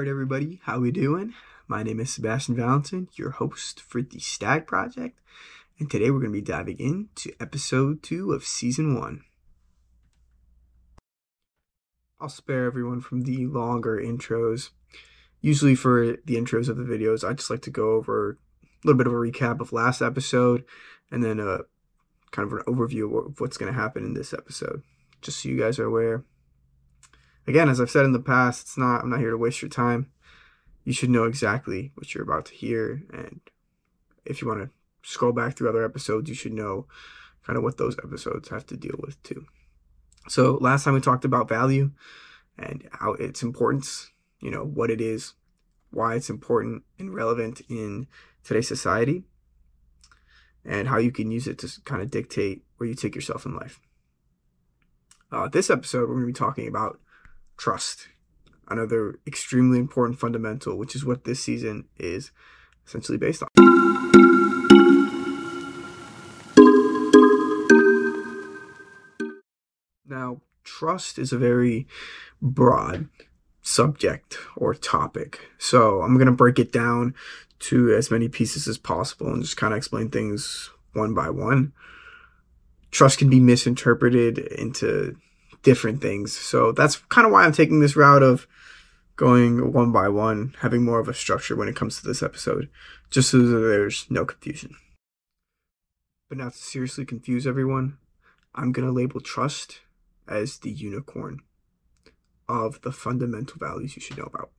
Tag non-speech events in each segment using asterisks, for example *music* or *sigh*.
Right, everybody, how we doing? My name is Sebastian Valentin, your host for the Stag Project, and today we're going to be diving into episode two of season one. I'll spare everyone from the longer intros. Usually, for the intros of the videos, I just like to go over a little bit of a recap of last episode and then a kind of an overview of what's going to happen in this episode, just so you guys are aware again, as I've said in the past, it's not I'm not here to waste your time. You should know exactly what you're about to hear, and if you want to scroll back through other episodes, you should know kind of what those episodes have to deal with too. So last time we talked about value and how its importance, you know, what it is, why it's important and relevant in today's society, and how you can use it to kind of dictate where you take yourself in life. Uh, this episode, we're going to be talking about trust, another extremely important fundamental, which is what this season is essentially based on. Now, trust is a very broad subject or topic. So I'm going to break it down to as many pieces as possible and just kind of explain things one by one. Trust can be misinterpreted into different things. So that's kind of why I'm taking this route of going one by one, having more of a structure when it comes to this episode, just so that there's no confusion. But now to seriously confuse everyone, I'm going to label trust as the unicorn of the fundamental values you should know about.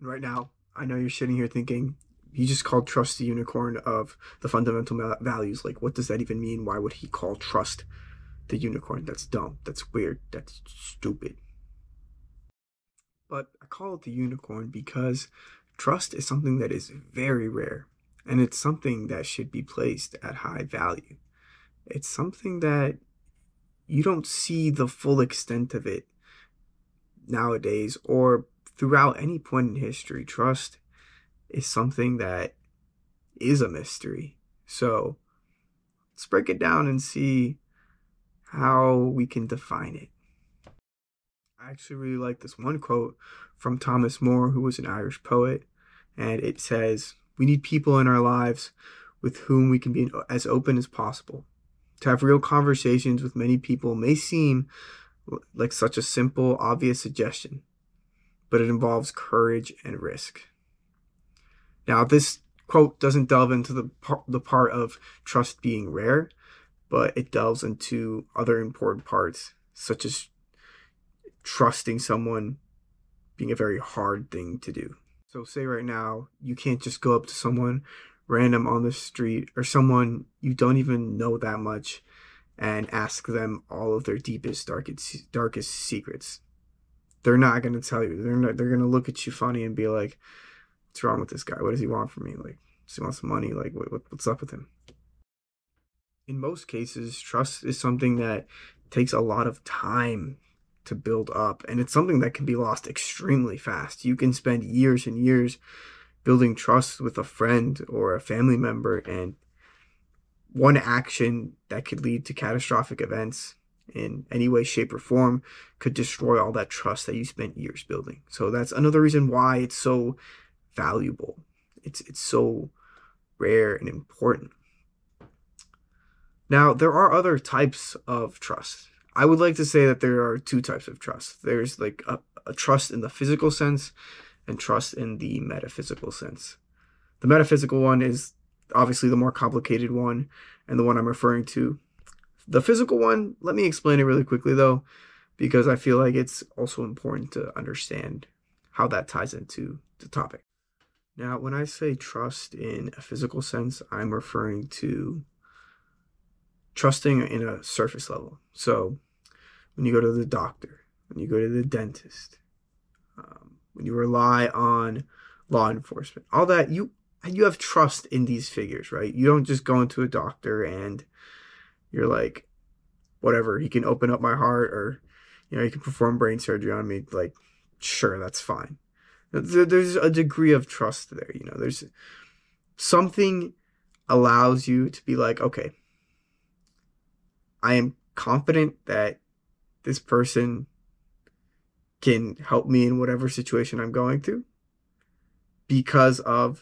Right now, I know you're sitting here thinking, he just called trust the unicorn of the fundamental values. Like, what does that even mean? Why would he call trust the unicorn. That's dumb. That's weird. That's stupid. But I call it the unicorn because trust is something that is very rare and it's something that should be placed at high value. It's something that you don't see the full extent of it nowadays or throughout any point in history. Trust is something that is a mystery. So let's break it down and see how we can define it. I actually really like this one quote from Thomas Moore, who was an Irish poet, and it says, We need people in our lives with whom we can be as open as possible. To have real conversations with many people may seem like such a simple, obvious suggestion, but it involves courage and risk. Now, this quote doesn't delve into the part, the part of trust being rare, but it delves into other important parts, such as trusting someone being a very hard thing to do. So, say right now, you can't just go up to someone random on the street or someone you don't even know that much and ask them all of their deepest, darkest, darkest secrets. They're not going to tell you. They're not, they're going to look at you funny and be like, "What's wrong with this guy? What does he want from me? Like, does he want some money? Like, what, what what's up with him?" In most cases, trust is something that takes a lot of time to build up, and it's something that can be lost extremely fast. You can spend years and years building trust with a friend or a family member, and one action that could lead to catastrophic events in any way, shape, or form could destroy all that trust that you spent years building. So that's another reason why it's so valuable. It's it's so rare and important. Now, there are other types of trust. I would like to say that there are two types of trust. There's like a, a trust in the physical sense and trust in the metaphysical sense. The metaphysical one is obviously the more complicated one and the one I'm referring to. The physical one, let me explain it really quickly though, because I feel like it's also important to understand how that ties into the topic. Now, when I say trust in a physical sense, I'm referring to trusting in a surface level. So when you go to the doctor, when you go to the dentist, um, when you rely on law enforcement, all that you you have trust in these figures, right? You don't just go into a doctor and you're like, whatever, he can open up my heart or you know, he can perform brain surgery on me. Like, sure, that's fine. There's a degree of trust there, you know. There's something allows you to be like, okay, I am confident that this person can help me in whatever situation I'm going through because of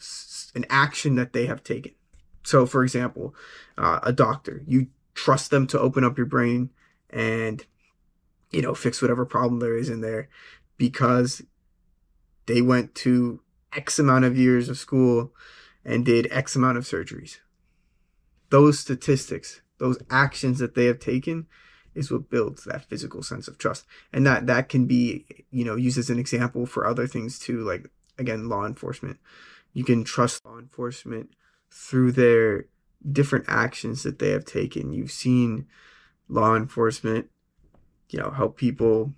an action that they have taken. So, for example, uh, a doctor, you trust them to open up your brain and, you know, fix whatever problem there is in there because they went to X amount of years of school and did X amount of surgeries. Those statistics, those actions that they have taken is what builds that physical sense of trust. And that that can be, you know, used as an example for other things too, like again, law enforcement. You can trust law enforcement through their different actions that they have taken. You've seen law enforcement, you know, help people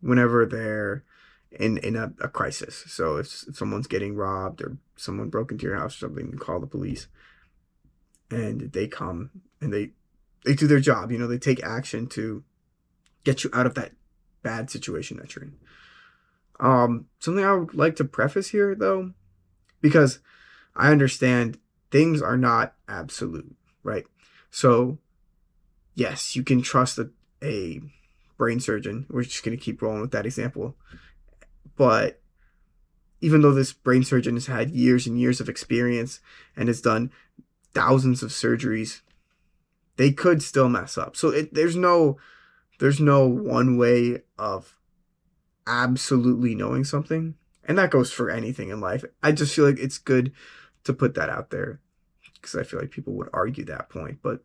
whenever they're in in a, a crisis. So if, if someone's getting robbed or someone broke into your house or something, you call the police, and they come and they they do their job. You know, they take action to get you out of that bad situation that you're in. Um, something I would like to preface here, though, because I understand things are not absolute, right? So, yes, you can trust a, a brain surgeon. We're just going to keep rolling with that example. But even though this brain surgeon has had years and years of experience and has done thousands of surgeries, they could still mess up. So it, there's no there's no one way of absolutely knowing something. And that goes for anything in life. I just feel like it's good to put that out there because I feel like people would argue that point. But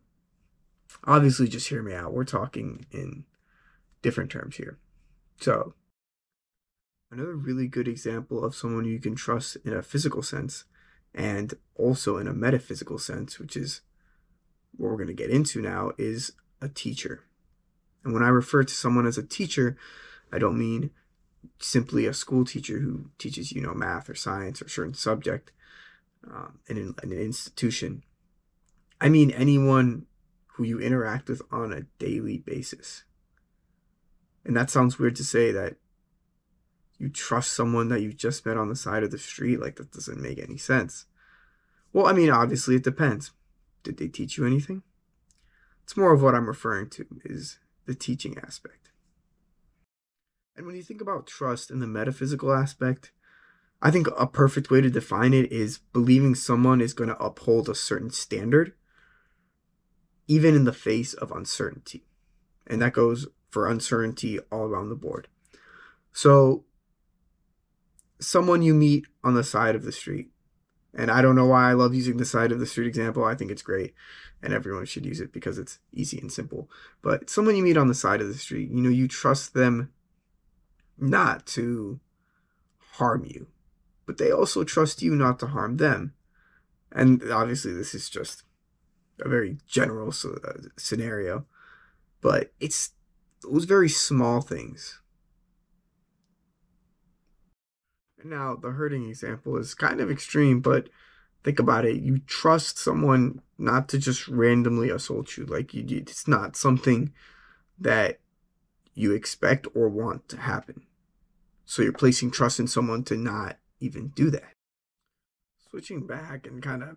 obviously, just hear me out. We're talking in different terms here. So, another really good example of someone you can trust in a physical sense and also in a metaphysical sense, which is what we're going to get into now, is a teacher. And when I refer to someone as a teacher, I don't mean simply a school teacher who teaches you know math or science or certain subject um, in, an, in an institution. I mean anyone who you interact with on a daily basis. And that sounds weird to say that you trust someone that you just met on the side of the street. Like, that doesn't make any sense. Well, I mean, obviously, it depends. Did they teach you anything? It's more of what I'm referring to is the teaching aspect. And when you think about trust in the metaphysical aspect, I think a perfect way to define it is believing someone is going to uphold a certain standard, even in the face of uncertainty. And that goes for uncertainty all around the board. So, someone you meet on the side of the street, and I don't know why I love using the side of the street example. I think it's great, and everyone should use it because it's easy and simple. But someone you meet on the side of the street, you know, you trust them not to harm you, but they also trust you not to harm them. And obviously, this is just a very general uh, scenario, but it's those very small things. Now, the hurting example is kind of extreme, but think about it. You trust someone not to just randomly assault you. Like, you, it's not something that you expect or want to happen. So you're placing trust in someone to not even do that. Switching back and kind of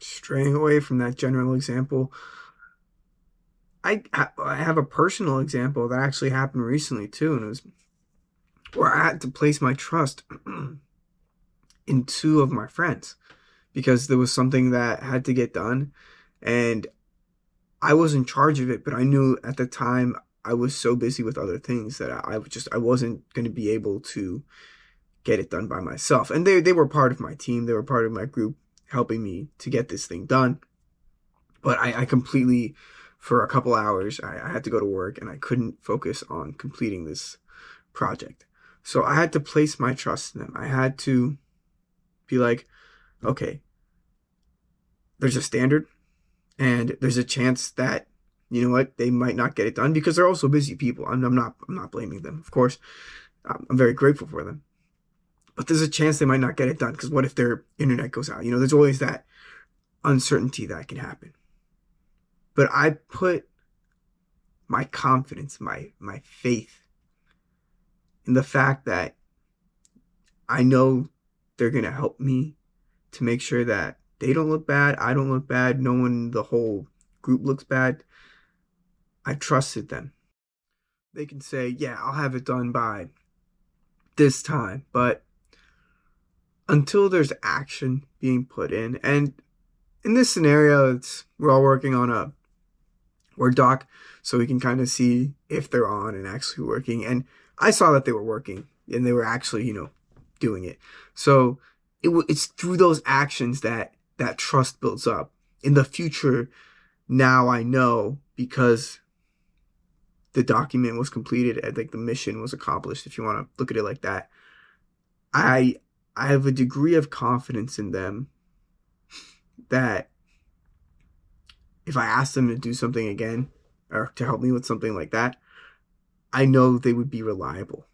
straying away from that general example, I I have a personal example that actually happened recently too, and it was where I had to place my trust *clears throat* in two of my friends because there was something that had to get done, and I was in charge of it, but I knew at the time I was so busy with other things that I, just I wasn't going to be able to get it done by myself. And they they were part of my team. They were part of my group, helping me to get this thing done. But I, I completely, for a couple hours, I, I had to go to work and I couldn't focus on completing this project. So I had to place my trust in them. I had to be like, okay, there's a standard, and there's a chance that you know what they might not get it done because they're also busy people. I'm, I'm not i'm not blaming them of course. I'm very grateful for them. But there's a chance they might not get it done because what if their internet goes out? You know there's always that uncertainty that can happen. But i put my confidence my my faith in the fact that i know they're going to help me to make sure that they don't look bad i don't look bad no one the whole group looks bad I trusted them. they can say, yeah, I'll have it done by this time. But until there's action being put in, and in this scenario, it's we're all working on a Word doc so we can kind of see if they're on and actually working. And I saw that they were working and they were actually, you know, doing it. So it it's through those actions that that trust builds up. In the future, now I know because the document was completed and like the mission was accomplished if you want to look at it like that i i have a degree of confidence in them that if i ask them to do something again or to help me with something like that i know they would be reliable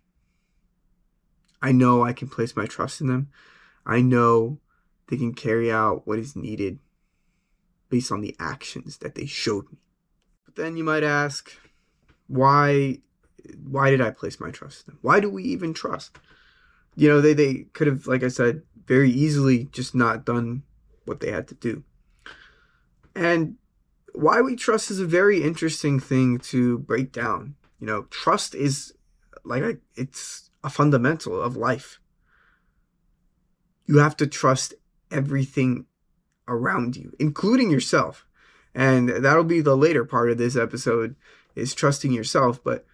i know i can place my trust in them i know they can carry out what is needed based on the actions that they showed me but then you might ask why why did I place my trust in them? Why do we even trust? You know, they, they could have, like I said, very easily just not done what they had to do. And why we trust is a very interesting thing to break down. You know, trust is like it's a fundamental of life. You have to trust everything around you, including yourself. And that'll be the later part of this episode is trusting yourself, but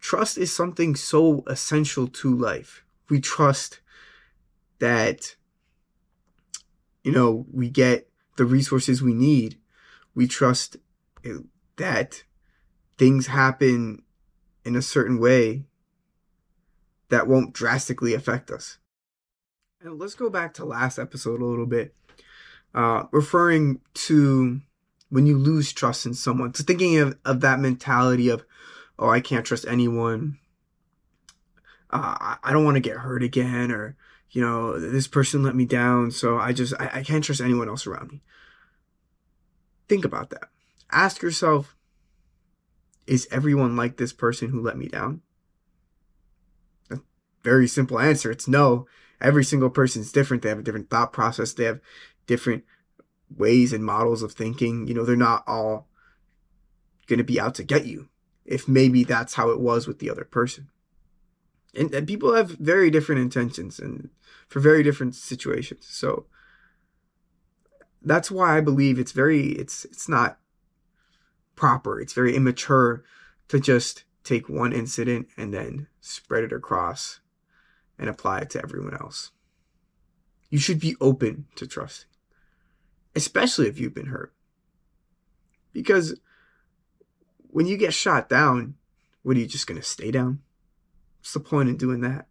trust is something so essential to life. We trust that, you know, we get the resources we need. We trust eh, that things happen in a certain way that won't drastically affect us. And let's go back to last episode a little bit, uh, referring to when you lose trust in someone. So thinking of, of that mentality of, oh, I can't trust anyone. Uh, I don't want to get hurt again, or you know, this person let me down, so I just I, I can't trust anyone else around me. Think about that. Ask yourself, is everyone like this person who let me down? A very simple answer. It's no. Every single person is different. They have a different thought process. They have different ways and models of thinking. You know, they're not all going to be out to get you if maybe that's how it was with the other person. And, and people have very different intentions and for very different situations. So that's why I believe it's very it's it's not proper. It's very immature to just take one incident and then spread it across and apply it to everyone else. You should be open to trusting especially if you've been hurt. Because when you get shot down, what are you just going to stay down? What's the point in doing that?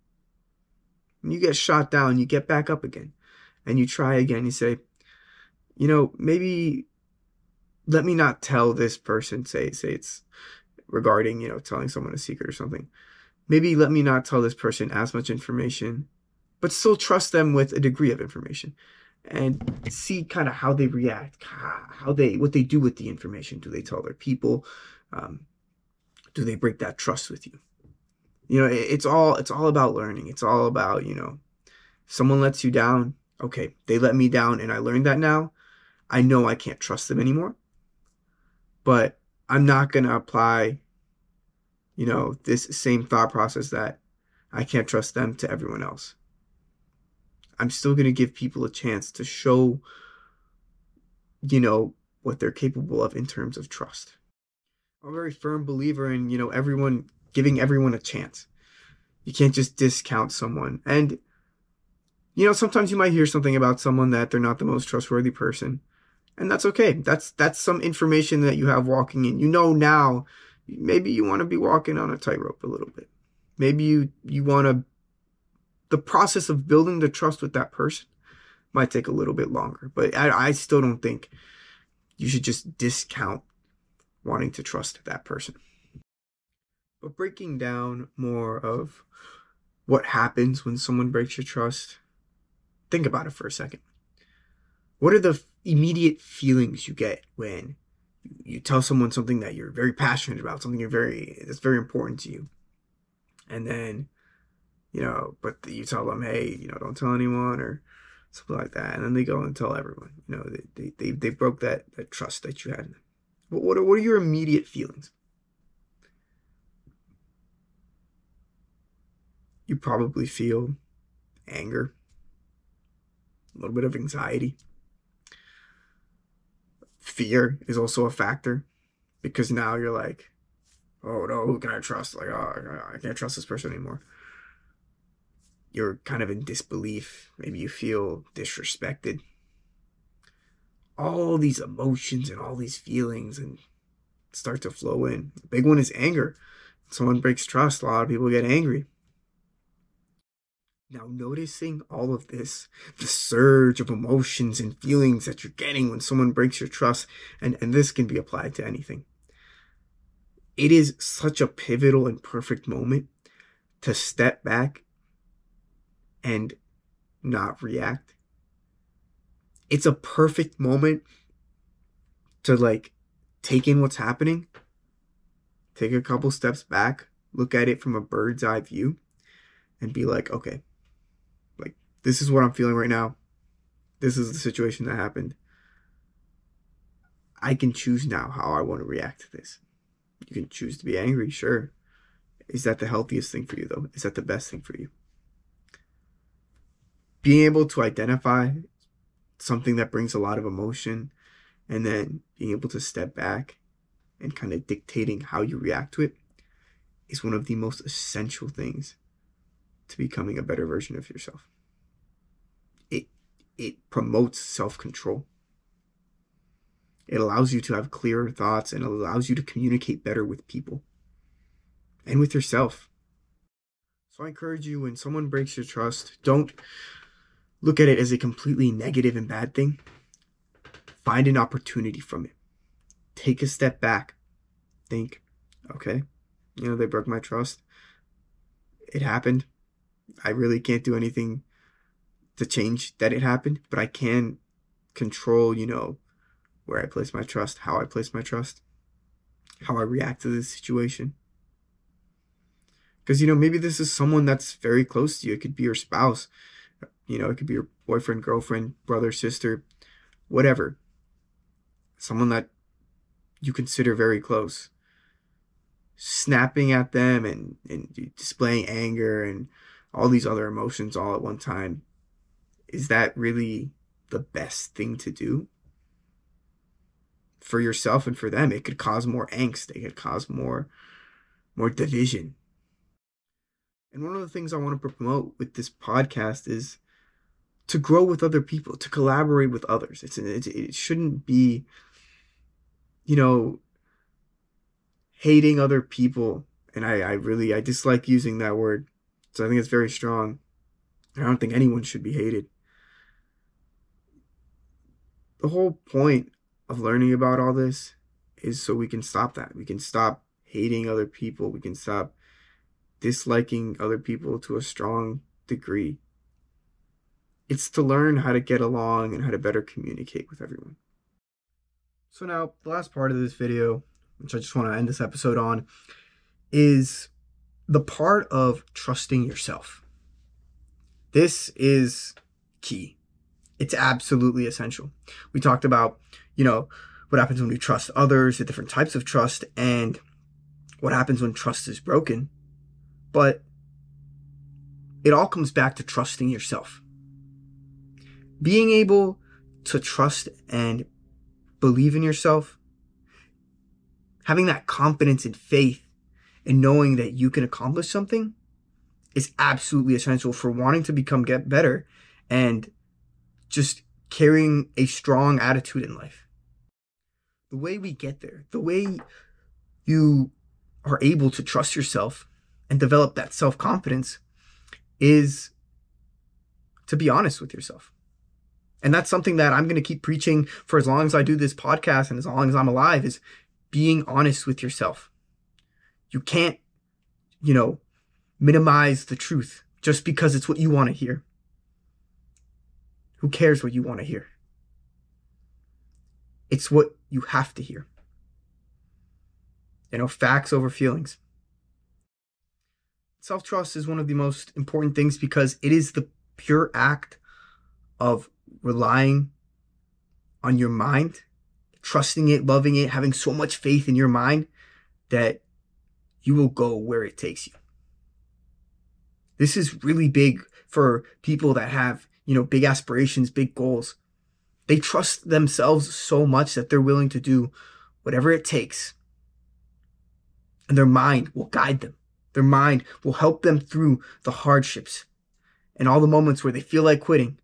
When you get shot down, you get back up again and you try again. You say, you know, maybe let me not tell this person, say, say it's regarding, you know, telling someone a secret or something. Maybe let me not tell this person as much information, but still trust them with a degree of information and see kind of how they react, how they what they do with the information. Do they tell their people? Um, do they break that trust with you? You know, it, it's all it's all about learning. It's all about you know, someone lets you down. Okay, they let me down, and I learned that now. I know I can't trust them anymore, but I'm not gonna apply, you know, this same thought process that I can't trust them to everyone else. I'm still going to give people a chance to show, you know, what they're capable of in terms of trust. I'm a very firm believer in, you know, everyone giving everyone a chance. You can't just discount someone. And, you know, sometimes you might hear something about someone that they're not the most trustworthy person. And that's okay. That's that's some information that you have walking in. You know now, maybe you want to be walking on a tightrope a little bit. Maybe you you want to the process of building the trust with that person might take a little bit longer. But I, I still don't think you should just discount wanting to trust that person. But breaking down more of what happens when someone breaks your trust, think about it for a second. What are the immediate feelings you get when you tell someone something that you're very passionate about, something you're very that's very important to you, and then you know, but you tell them, hey, you know, don't tell anyone or something like that, and then they go and tell everyone. You know, they they they, broke that that trust that you had. What what are, what are your immediate feelings? you probably feel anger, a little bit of anxiety. Fear is also a factor because now you're like, oh no, who can I trust? Like, oh, I can't trust this person anymore. You're kind of in disbelief. Maybe you feel disrespected. All these emotions and all these feelings and start to flow in. Big one is anger. someone breaks trust, a lot of people get angry. Now, noticing all of this, the surge of emotions and feelings that you're getting when someone breaks your trust, and, and this can be applied to anything it is such a pivotal and perfect moment to step back and not react. It's a perfect moment to like take in what's happening, take a couple steps back, look at it from a bird's eye view, and be like, okay, this is what I'm feeling right now. This is the situation that happened. I can choose now how I want to react to this. You can choose to be angry, sure. Is that the healthiest thing for you, though? Is that the best thing for you? Being able to identify something that brings a lot of emotion and then being able to step back and kind of dictating how you react to it is one of the most essential things to becoming a better version of yourself. It promotes self-control. It allows you to have clearer thoughts and allows you to communicate better with people and with yourself. So I encourage you when someone breaks your trust, don't look at it as a completely negative and bad thing. Find an opportunity from it. Take a step back. Think, okay, you know, they broke my trust. It happened. I really can't do anything to change that it happened, but I can control, you know, where I place my trust, how I place my trust, how I react to this situation. Because, you know, maybe this is someone that's very close to you. It could be your spouse, you know, it could be your boyfriend, girlfriend, brother, sister, whatever. Someone that you consider very close. Snapping at them and, and displaying anger and all these other emotions all at one time. Is that really the best thing to do? for yourself and for them. It could cause more angst. It could cause more more division. And one of the things I want to promote with this podcast is to grow with other people, to collaborate with others. It's, it shouldn't be, you know, hating other people. And I, I really I dislike using that word. So I think it's very strong. I don't think anyone should be hated. The whole point of learning about all this is so we can stop that. We can stop hating other people. We can stop disliking other people to a strong degree. It's to learn how to get along and how to better communicate with everyone. So, now the last part of this video, which I just want to end this episode on, is the part of trusting yourself. This is key. It's absolutely essential. We talked about you know, what happens when we trust others, the different types of trust, and what happens when trust is broken. But it all comes back to trusting yourself. Being able to trust and believe in yourself, having that confidence and faith and knowing that you can accomplish something is absolutely essential for wanting to become get better and just carrying a strong attitude in life the way we get there, the way you are able to trust yourself and develop that self confidence is to be honest with yourself. And that's something that I'm going to keep preaching for as long as I do this podcast and as long as I'm alive is being honest with yourself. You can't, you know, minimize the truth just because it's what you want to hear. Who cares what you want to hear? It's what you have to hear. You know, facts over feelings. Self trust is one of the most important things because it is the pure act of relying on your mind, trusting it, loving it, having so much faith in your mind that you will go where it takes you. This is really big for people that have, you know, big aspirations, big goals. They trust themselves so much that they're willing to do whatever it takes. And their mind will guide them. Their mind will help them through the hardships and all the moments where they feel like quitting.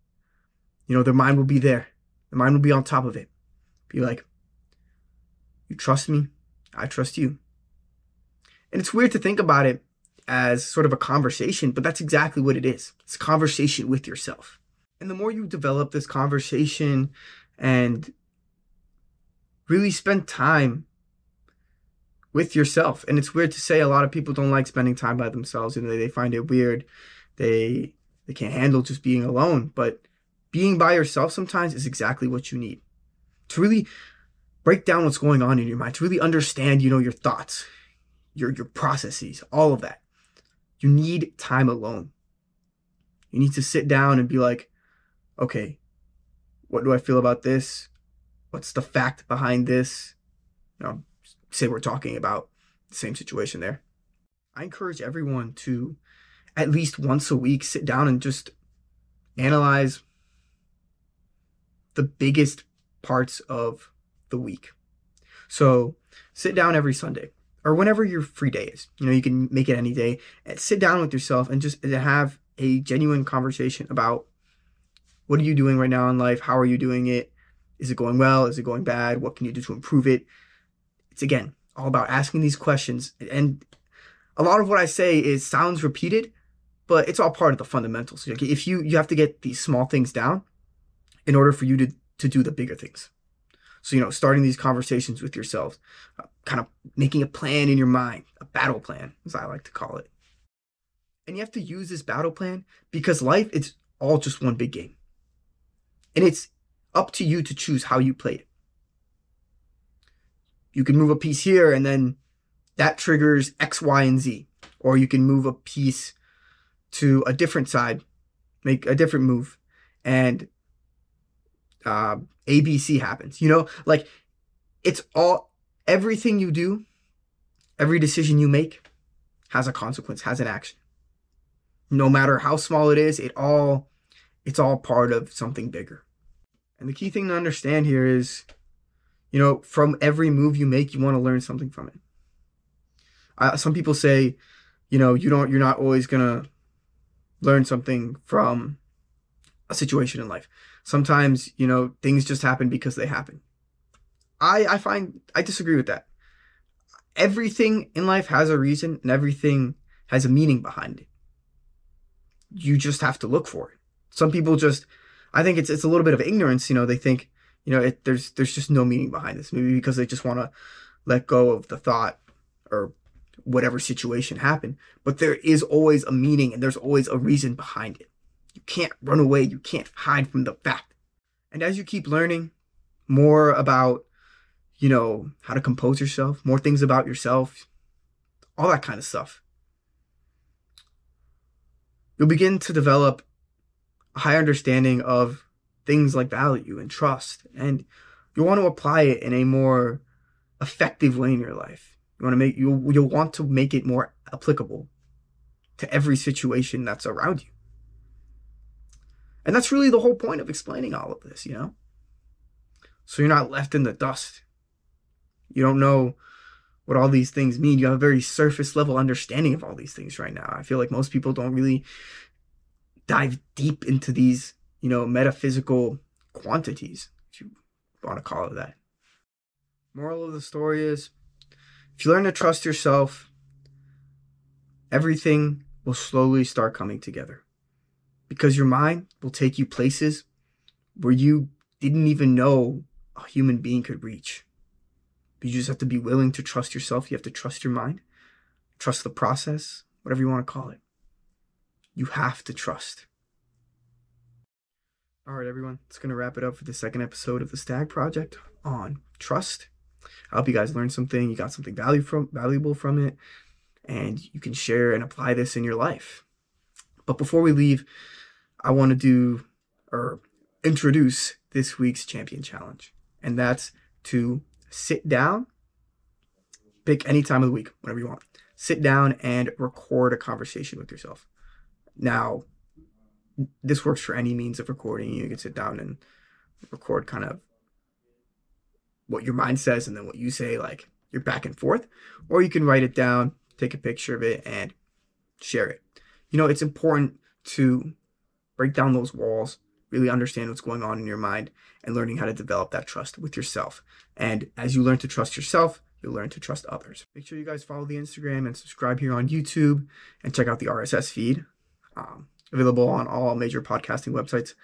You know, their mind will be there. Their mind will be on top of it. Be like, you trust me, I trust you. And it's weird to think about it as sort of a conversation, but that's exactly what it is. It's a conversation with yourself. And the more you develop this conversation and really spend time with yourself. And it's weird to say a lot of people don't like spending time by themselves and they find it weird. They they can't handle just being alone, but being by yourself sometimes is exactly what you need. To really break down what's going on in your mind, to really understand, you know, your thoughts, your your processes, all of that. You need time alone. You need to sit down and be like, okay, what do I feel about this? What's the fact behind this? You know, say we're talking about the same situation there. I encourage everyone to at least once a week sit down and just analyze the biggest parts of the week. So sit down every Sunday or whenever your free day is. You know, you can make it any day. And sit down with yourself and just have a genuine conversation about what are you doing right now in life? How are you doing it? Is it going well? Is it going bad? What can you do to improve it? It's again all about asking these questions. And a lot of what I say is sounds repeated, but it's all part of the fundamentals. If you you have to get these small things down in order for you to to do the bigger things. So, you know, starting these conversations with yourself, uh, kind of making a plan in your mind, a battle plan, as I like to call it. And you have to use this battle plan because life, it's all just one big game. And it's up to you to choose how you play it. You can move a piece here and then that triggers X, Y, and Z. Or you can move a piece to a different side, make a different move, and uh, ABC happens. You know, like it's all, everything you do, every decision you make has a consequence, has an action. No matter how small it is, it all, it's all part of something bigger. And the key thing to understand here is, you know, from every move you make, you want to learn something from it. Uh, some people say, you know, you don't, you're not always gonna learn something from a situation in life. Sometimes, you know, things just happen because they happen. I I find I disagree with that. Everything in life has a reason and everything has a meaning behind it. You just have to look for it. Some people just I think it's it's a little bit of ignorance. You know, they think you know it, there's there's just no meaning behind this. Maybe because they just want to let go of the thought or whatever situation happened. But there is always a meaning and there's always a reason behind it. You can't run away. You can't hide from the fact. And as you keep learning more about, you know, how to compose yourself, more things about yourself, all that kind of stuff, you'll begin to develop high understanding of things like value and trust. And you want to apply it in a more effective way in your life. You want to make you you'll want to make it more applicable to every situation that's around you. And that's really the whole point of explaining all of this, you know? So you're not left in the dust. You don't know what all these things mean. You have a very surface level understanding of all these things right now. I feel like most people don't really dive deep into these, you know, metaphysical quantities, if you want to call it that. Moral of the story is if you learn to trust yourself, everything will slowly start coming together. Because your mind will take you places where you didn't even know a human being could reach. You just have to be willing to trust yourself. You have to trust your mind, trust the process, whatever you want to call it. You have to trust. All right, everyone, it's going to wrap it up for the second episode of the Stag Project on trust. I hope you guys learned something, you got something value from, valuable from it, and you can share and apply this in your life. But before we leave, I want to do or introduce this week's champion challenge, and that's to sit down, pick any time of the week, whatever you want, sit down and record a conversation with yourself Now, this works for any means of recording. You can sit down and record kind of what your mind says and then what you say, like you're back and forth, or you can write it down, take a picture of it, and share it. You know, it's important to break down those walls, really understand what's going on in your mind, and learning how to develop that trust with yourself. And as you learn to trust yourself, you'll learn to trust others. Make sure you guys follow the Instagram and subscribe here on YouTube and check out the RSS feed, um, available on all major podcasting websites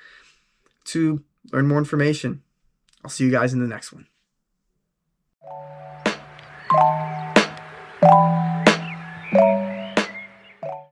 to learn more information. I'll see you guys in the next one.